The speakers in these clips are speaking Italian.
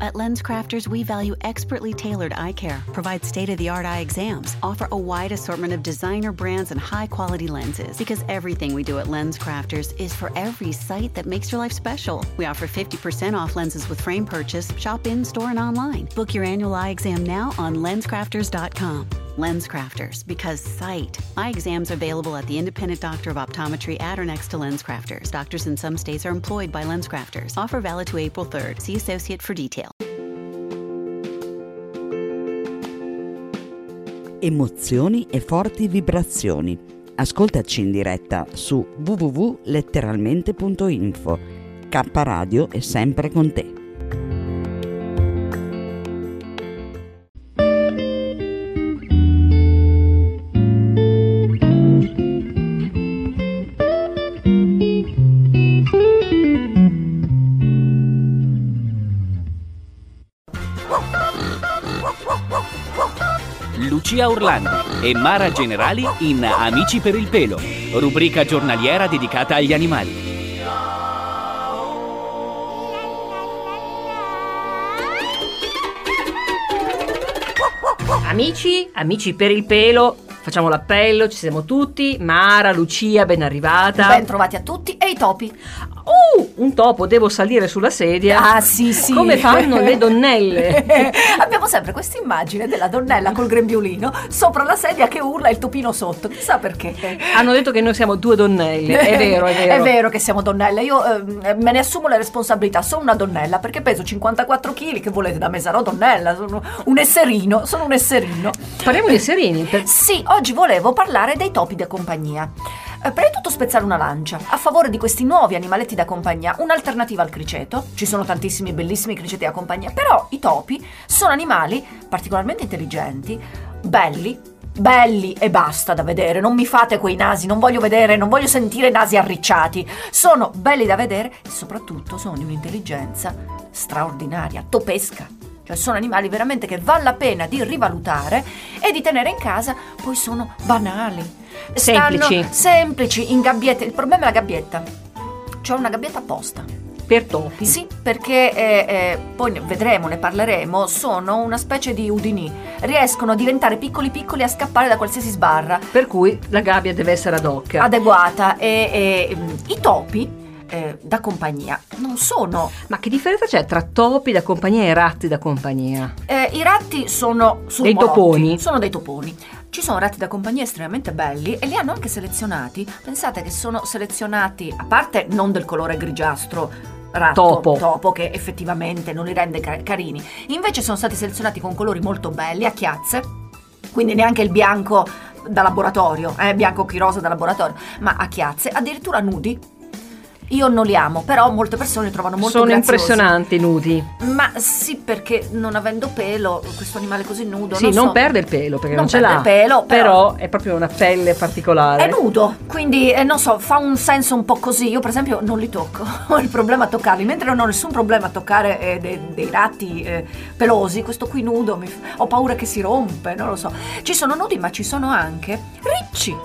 At LensCrafters, we value expertly tailored eye care, provide state of the art eye exams, offer a wide assortment of designer brands and high quality lenses. Because everything we do at LensCrafters is for every sight that makes your life special. We offer 50% off lenses with frame purchase, shop in store and online. Book your annual eye exam now on lenscrafters.com. LensCrafters, because sight. Eye exams available at the independent doctor of optometry at or next to LensCrafters. Doctors in some states are employed by LensCrafters. Offer valid to April 3rd. See associate for detail. Emozioni e forti vibrazioni. Ascoltaci in diretta su www.letteralmente.info. K Radio è sempre con te. Lucia Orlandi e Mara Generali in Amici per il pelo, rubrica giornaliera dedicata agli animali. Amici, amici per il pelo, facciamo l'appello, ci siamo tutti. Mara, Lucia, ben arrivata. Ben trovati a tutti e i topi. Uh, un topo, devo salire sulla sedia. Ah, sì, sì. Come fanno le donnelle? Abbiamo sempre questa immagine della donnella col grembiulino sopra la sedia che urla e il topino sotto. Chissà perché. Hanno detto che noi siamo due donnelle. È vero, è vero. è vero che siamo donnelle. Io eh, me ne assumo la responsabilità. Sono una donnella perché peso 54 kg. Che volete da me? Sarò donnella. Sono un esserino. Sono un esserino. Parliamo di esserini. Per... Sì, oggi volevo parlare dei topi da compagnia. Eh, prima di tutto spezzare una lancia a favore di questi nuovi animaletti da compagnia, un'alternativa al criceto. Ci sono tantissimi bellissimi criceti da compagnia, però i topi sono animali particolarmente intelligenti, belli, belli e basta da vedere. Non mi fate quei nasi, non voglio vedere, non voglio sentire nasi arricciati. Sono belli da vedere e soprattutto sono di un'intelligenza straordinaria, topesca. Cioè sono animali veramente che vale la pena di rivalutare e di tenere in casa, poi sono banali. Semplici. Semplici, in gabbiette. Il problema è la gabbietta. C'ho una gabbietta apposta. Per topi? Sì, perché eh, eh, poi ne vedremo, ne parleremo, sono una specie di udini. Riescono a diventare piccoli piccoli a scappare da qualsiasi sbarra. Per cui la gabbia deve essere ad hoc. Adeguata. E, e mm, i topi eh, da compagnia non sono. Ma che differenza c'è tra topi da compagnia e ratti da compagnia? Eh, I ratti sono Dei toponi? Sono dei toponi. Ci sono ratti da compagnia estremamente belli e li hanno anche selezionati. Pensate che sono selezionati, a parte non del colore grigiastro, ratto, Topo. che effettivamente non li rende ca- carini. Invece sono stati selezionati con colori molto belli, a chiazze, quindi neanche il bianco da laboratorio, eh, bianco chi rosa da laboratorio, ma a chiazze, addirittura nudi. Io non li amo, però molte persone li trovano molto Sono graziosi. impressionanti nudi. Ma sì, perché non avendo pelo, questo animale così nudo. Sì, non, non so. perde il pelo perché non, Non ce perde l'ha. il pelo, però- è proprio una pelle particolare. È nudo, quindi eh, non so, fa un senso un po' così. Io, per esempio, non li tocco. Ho il problema a toccarli, mentre non ho nessun problema a toccare eh, dei, dei ratti eh, pelosi. Questo qui nudo, mi ho paura che si rompe, non lo so. Ci sono nudi, ma ci sono anche ricci.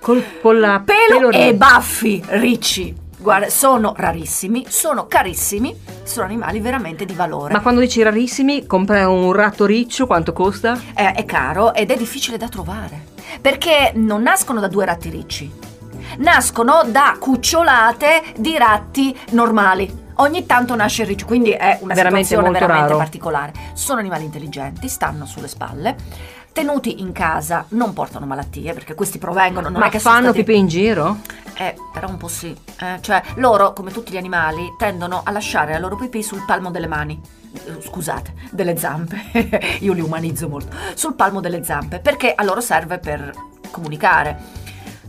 Col, con la Pelo, e ri- baffi ricci. Guarda, sono rarissimi, sono carissimi, sono animali veramente di valore. Ma quando dici rarissimi, compra un ratto riccio, quanto costa? è, è caro ed è difficile da trovare perché non nascono da due ratti ricci, nascono da cucciolate di ratti normali. Ogni tanto nasce il riccio, quindi è una Veramente situazione veramente raro. particolare. Sono animali intelligenti, stanno sulle spalle, tenuti in casa, non portano malattie perché questi provengono. Non Ma è che fanno stati- pipì in giro? Eh, però un po' sì. Eh, cioè, loro, come tutti gli animali, tendono a lasciare la loro pipì sul palmo delle mani. Eh, Scusate, delle zampe. Io li umanizzo molto. Sul palmo delle zampe, perché a loro serve per comunicare.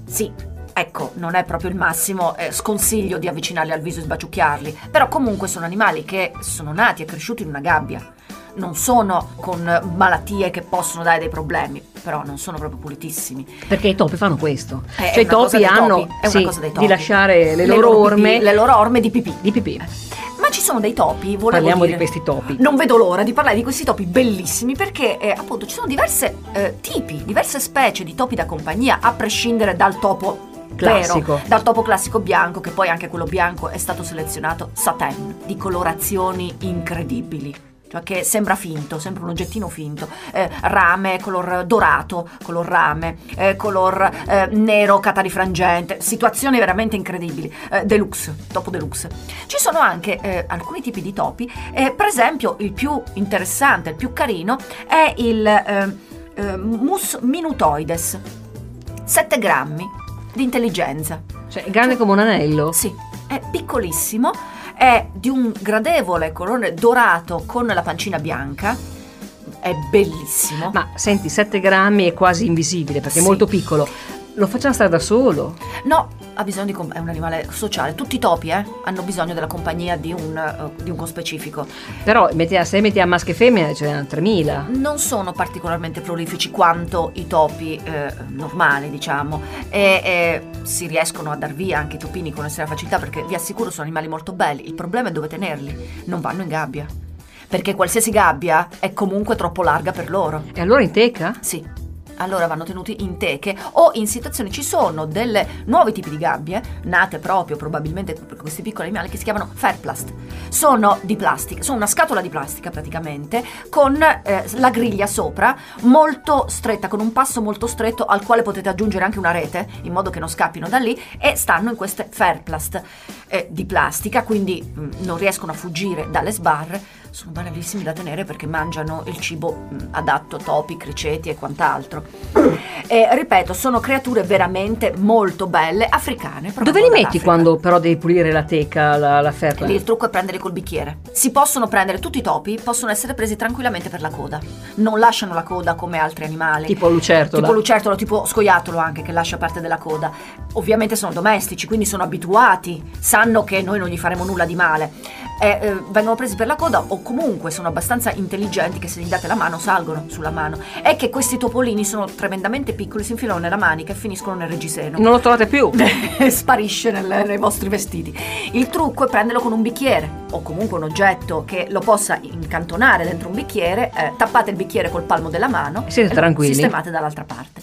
Sì, ecco, non è proprio il massimo, eh, sconsiglio di avvicinarli al viso e sbaciucchiarli, però comunque sono animali che sono nati e cresciuti in una gabbia. Non sono con malattie che possono dare dei problemi, però non sono proprio pulitissimi. Perché i topi fanno questo. Eh, è cioè i topi hanno topi, sì, di lasciare le, loro, pipì, orme le loro orme di pipì. di pipì. Ma ci sono dei topi, volevo Parliamo dire. di questi topi. Non vedo l'ora di parlare di questi topi bellissimi perché eh, appunto ci sono diverse eh, tipi, diverse specie di topi da compagnia, a prescindere dal topo Classico. Vero, dal topo classico bianco, che poi anche quello bianco è stato selezionato satin, di colorazioni incredibili. Cioè che sembra finto, sembra un oggettino finto. Eh, rame, color dorato, color rame, eh, color eh, nero catarifrangente, situazioni veramente incredibili. Eh, deluxe, topo deluxe. Ci sono anche eh, alcuni tipi di topi, eh, per esempio il più interessante, il più carino è il Mus minutoides, 7 grammi di intelligenza. Cioè, è grande come un anello. Sì, è piccolissimo, è di un gradevole colore dorato con la pancina bianca, è bellissimo. Ma senti, 7 grammi è quasi invisibile perché è Sì. molto piccolo. Lo facciamo stare da solo. No, ha bisogno di com- è un animale sociale. Tutti i topi eh, hanno bisogno della compagnia di un, eh, di un conspecifico. Però metti- se metti a maschio e femmina ce n'erano 3000. Non sono particolarmente prolifici quanto i topi eh, normali, diciamo, e, e si riescono a dar via anche i topini con estrema facilità perché vi assicuro sono animali molto belli. Il problema è dove tenerli. Non vanno in gabbia. Perché qualsiasi gabbia è comunque troppo larga per loro. E allora in teca? Sì. Allora vanno tenuti in teche o in situazioni ci sono delle nuovi tipi di gabbie nate proprio probabilmente per questi piccoli animali che si chiamano Fairplast. Sono di plastica, sono una scatola di plastica praticamente con eh, la griglia sopra molto stretta, con un passo molto stretto al quale potete aggiungere anche una rete in modo che non scappino da lì e stanno in queste Fairplast eh, di plastica, quindi mh, non riescono a fuggire dalle sbarre. Sono banalissimi da tenere perché mangiano il cibo mh, adatto topi, criceti e quant'altro. E ripeto, sono creature veramente molto belle, africane. Dove li metti quando però devi pulire la teca, la, la ferra? Lì il trucco è prenderli col bicchiere. Si possono prendere tutti i topi, possono essere presi tranquillamente per la coda. Non lasciano la coda come altri animali. Tipo lucertola. Tipo lucertolo, tipo scoiattolo anche che lascia parte della coda. Ovviamente sono domestici, quindi sono abituati, sanno che noi non gli faremo nulla di male. E, eh, vengono presi per la coda o comunque sono abbastanza intelligenti che se gli date la mano salgono sulla mano. È che questi topolini sono tremendamente piccoli, si infilano nella manica e finiscono nel reggiseno. Non lo trovate più. sparisce nel- nei vostri vestiti. Il trucco è prenderlo con un bicchiere o comunque un oggetto che lo possa incantonare dentro un bicchiere, eh, tappate il bicchiere col palmo della mano E siete lo tranquilli. sistemate dall'altra parte.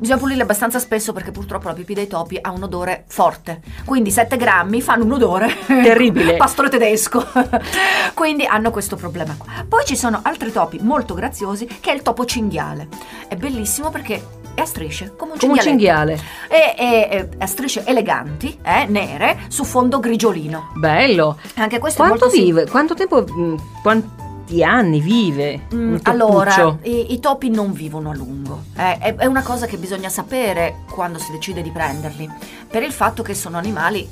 Bisogna pulirli abbastanza spesso perché purtroppo la pipì dei topi ha un odore forte. Quindi 7 grammi fanno un odore Terribile. pastore tedesco. Quindi hanno questo problema qua. Poi ci sono altri topi molto graziosi che è il topo cinghiale. È bellissimo perché è a strisce, come un Come un cinghiale. e, e- e a strisce eleganti, eh, nere, su fondo grigiolino. Bello. Anche questo Quanto è molto vive? Quanto tempo, mh, quanti anni vive? Mm, allora, i, i topi non vivono a lungo. Eh, è, è una cosa che bisogna sapere quando si decide di prenderli, per il fatto che sono animali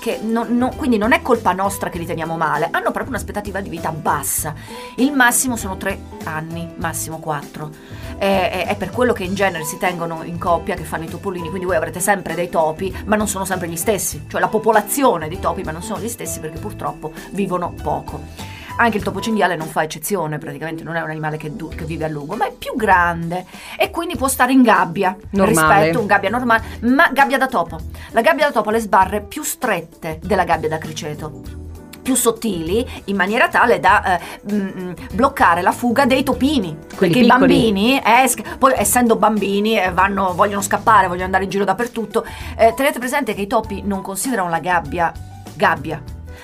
che non- non- quindi non è colpa nostra che li teniamo male, hanno proprio un'aspettativa di vita bassa. Il massimo sono tre anni, massimo quattro. Eh, è, è per quello che in genere si tengono in coppia che fanno i topolini, quindi voi avrete sempre dei topi, ma non sono sempre gli stessi, cioè la popolazione di topi, ma non sono gli stessi perché purtroppo vivono poco. Anche il topo cinghiale non fa eccezione, praticamente non è un animale che, du- che vive a lungo, ma è più grande e quindi può stare in gabbia Normale. rispetto a un gabbia normale, ma gabbia da topo. La gabbia da topo ha le sbarre più strette della gabbia da criceto più sottili in maniera tale da eh, mm, mm, bloccare la fuga dei topini Quelli perché i piccoli. bambini eh, sc- poi essendo bambini eh, vanno, vogliono scappare vogliono andare in giro dappertutto eh, tenete presente che i topi non considerano la gabbia gabbia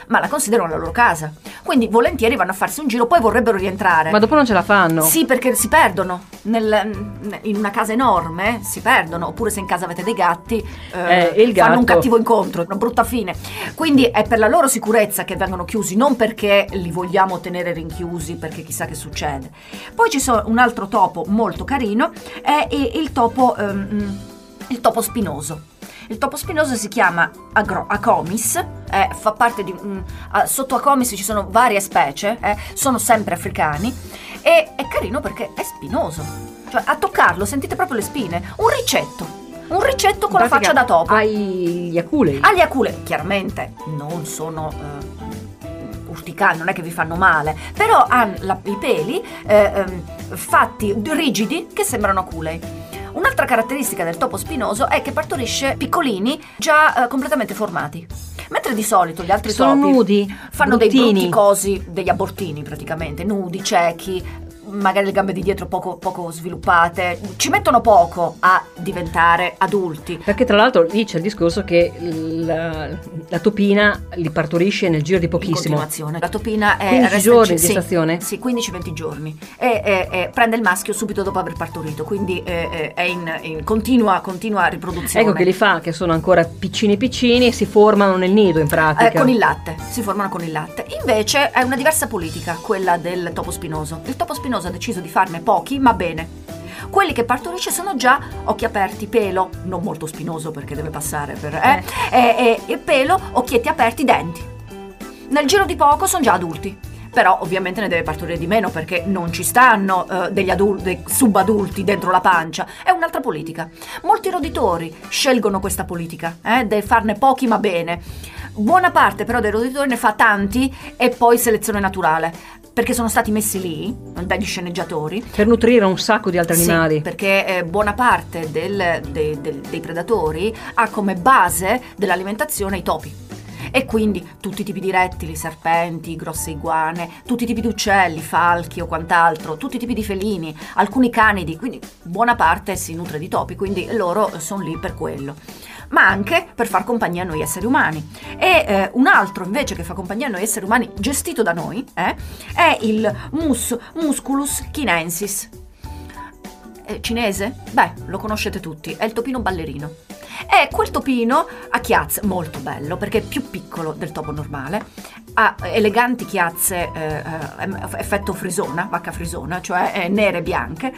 ma la considerano la loro casa quindi volentieri vanno a farsi un giro poi vorrebbero rientrare Ma dopo non ce la fanno. sì, perché si perdono. Nel- in una casa enorme si perdono. Oppure se in casa avete dei gatti, eh, Eh, fanno un cattivo incontro, una brutta fine. Quindi è per la loro sicurezza che vengono chiusi, non perché li vogliamo tenere rinchiusi, perché chissà che succede. Poi ci sono un altro topo molto carino, è il, topo. ehm, il topo spinoso. Il topo spinoso si chiama agro- Acomis, eh, fa parte di... un- ah, sotto Acomis ci sono varie specie, eh, sono sempre africani e è carino perché è spinoso. Cioè a toccarlo sentite proprio le spine. Un ricetto. Un ricetto con la pratica faccia da topo. Hai gli aculei. Agli acule, chiaramente, non sono eh, urticali, non è che vi fanno male, però hanno la- i peli eh, ehm, fatti rigidi che sembrano aculei. Un'altra caratteristica del topo spinoso è che partorisce piccolini già eh, completamente formati. Mentre di solito gli altri Sono topi nudi, fanno dei bruttini. brutti cosi, degli abortini praticamente, nudi, ciechi, magari le gambe di dietro poco, poco sviluppate, ci mettono poco a diventare adulti. Perché tra l'altro lì c'è il discorso che la, la topina li partorisce nel giro di pochissimo. La topina è 15 resta- giorni di sì, gestazione? Sì, 15-20 giorni. E, e- e prende il maschio subito dopo aver partorito, quindi eh, eh, è in, in continua, continua riproduzione. Ecco che li fa, che sono ancora piccini piccini e si formano nel nido in pratica. Eh, con il latte, si formano con il latte. Invece è una diversa politica, quella del topo spinoso. Il topo spinoso ha deciso di farne pochi, ma bene. Quelli che partorisce sono già occhi aperti, pelo, non molto spinoso perché deve passare per... Eh, e, e- e pelo, occhietti aperti, denti. Nel giro di poco sono già adulti. Però ovviamente ne deve partorire di meno perché non ci stanno eh, degli adulti, dei subadulti dentro la pancia. È un'altra politica. Molti roditori scelgono questa politica, eh, del farne pochi ma bene. Buona parte però dei roditori ne fa tanti e poi selezione naturale. Perché sono stati messi lì dagli sceneggiatori Per nutrire un sacco di altri sì, animali. perché eh, buona parte del- dei- del- dei predatori ha come base dell'alimentazione i topi. E quindi tutti i tipi di rettili, serpenti, grosse iguane, tutti i tipi di uccelli, falchi o quant'altro, tutti i tipi di felini, alcuni canidi, quindi buona parte si nutre di topi, quindi loro sono lì per quello. Ma anche per far compagnia a noi esseri umani. E eh, un altro invece che fa compagnia a noi esseri umani, gestito da noi, eh, è il Mus Musculus chinensis. Eh, cinese? Beh, lo conoscete tutti, è il topino ballerino. È quel topino a chiazze, molto bello perché è più piccolo del topo normale, ha eleganti chiazze, eh, eh, effetto frisona, vacca frisona, cioè eh, nere e bianche.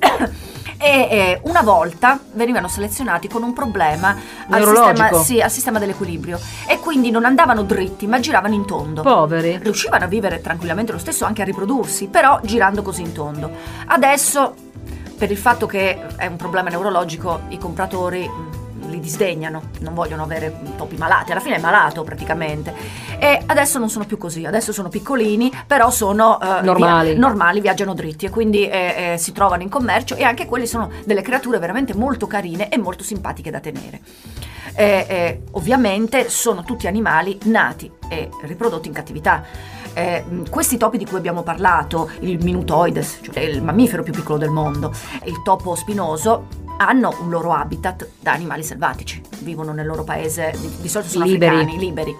e eh, una volta venivano selezionati con un problema al sistema, sì, al sistema dell'equilibrio e quindi non andavano dritti ma giravano in tondo Poveri. riuscivano a vivere tranquillamente lo stesso, anche a riprodursi, però girando così in tondo. Adesso, per il fatto che è un problema neurologico, i compratori mh, li disdegnano, non vogliono avere topi malati, alla fine è malato praticamente. E adesso non sono più così, adesso sono piccolini, però sono eh, Normali. via- normali, viaggiano dritti e quindi eh, eh, si trovano in commercio e anche quelli sono delle creature veramente molto carine e molto simpatiche da tenere. Eh, eh, ovviamente sono tutti animali nati e riprodotti in cattività. Eh, questi topi di cui abbiamo parlato, il Minutoides, cioè il mammifero più piccolo del mondo, il topo spinoso, hanno un loro habitat da animali selvatici, vivono nel loro paese, di, di solito sono Liberi. africani, liberi.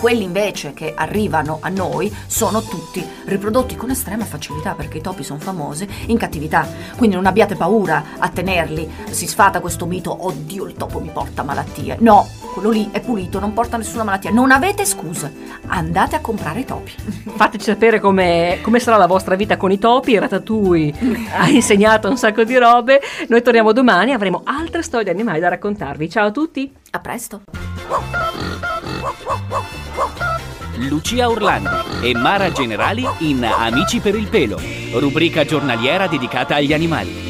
Quelli invece che arrivano a noi sono tutti riprodotti con estrema facilità perché i topi sono famosi in cattività. Quindi non abbiate paura a tenerli. Si sfata questo mito, oddio il topo mi porta malattie. No, quello lì è pulito, non porta nessuna malattia. Non avete scuse. Andate a comprare i topi. Fateci sapere come, come sarà la vostra vita con i topi. Ratatouille ha insegnato un sacco di robe. Noi torniamo domani, avremo altre storie di animali da raccontarvi. Ciao a tutti! A presto. Lucia Orlandi e Mara Generali in Amici per il pelo, rubrica giornaliera dedicata agli animali.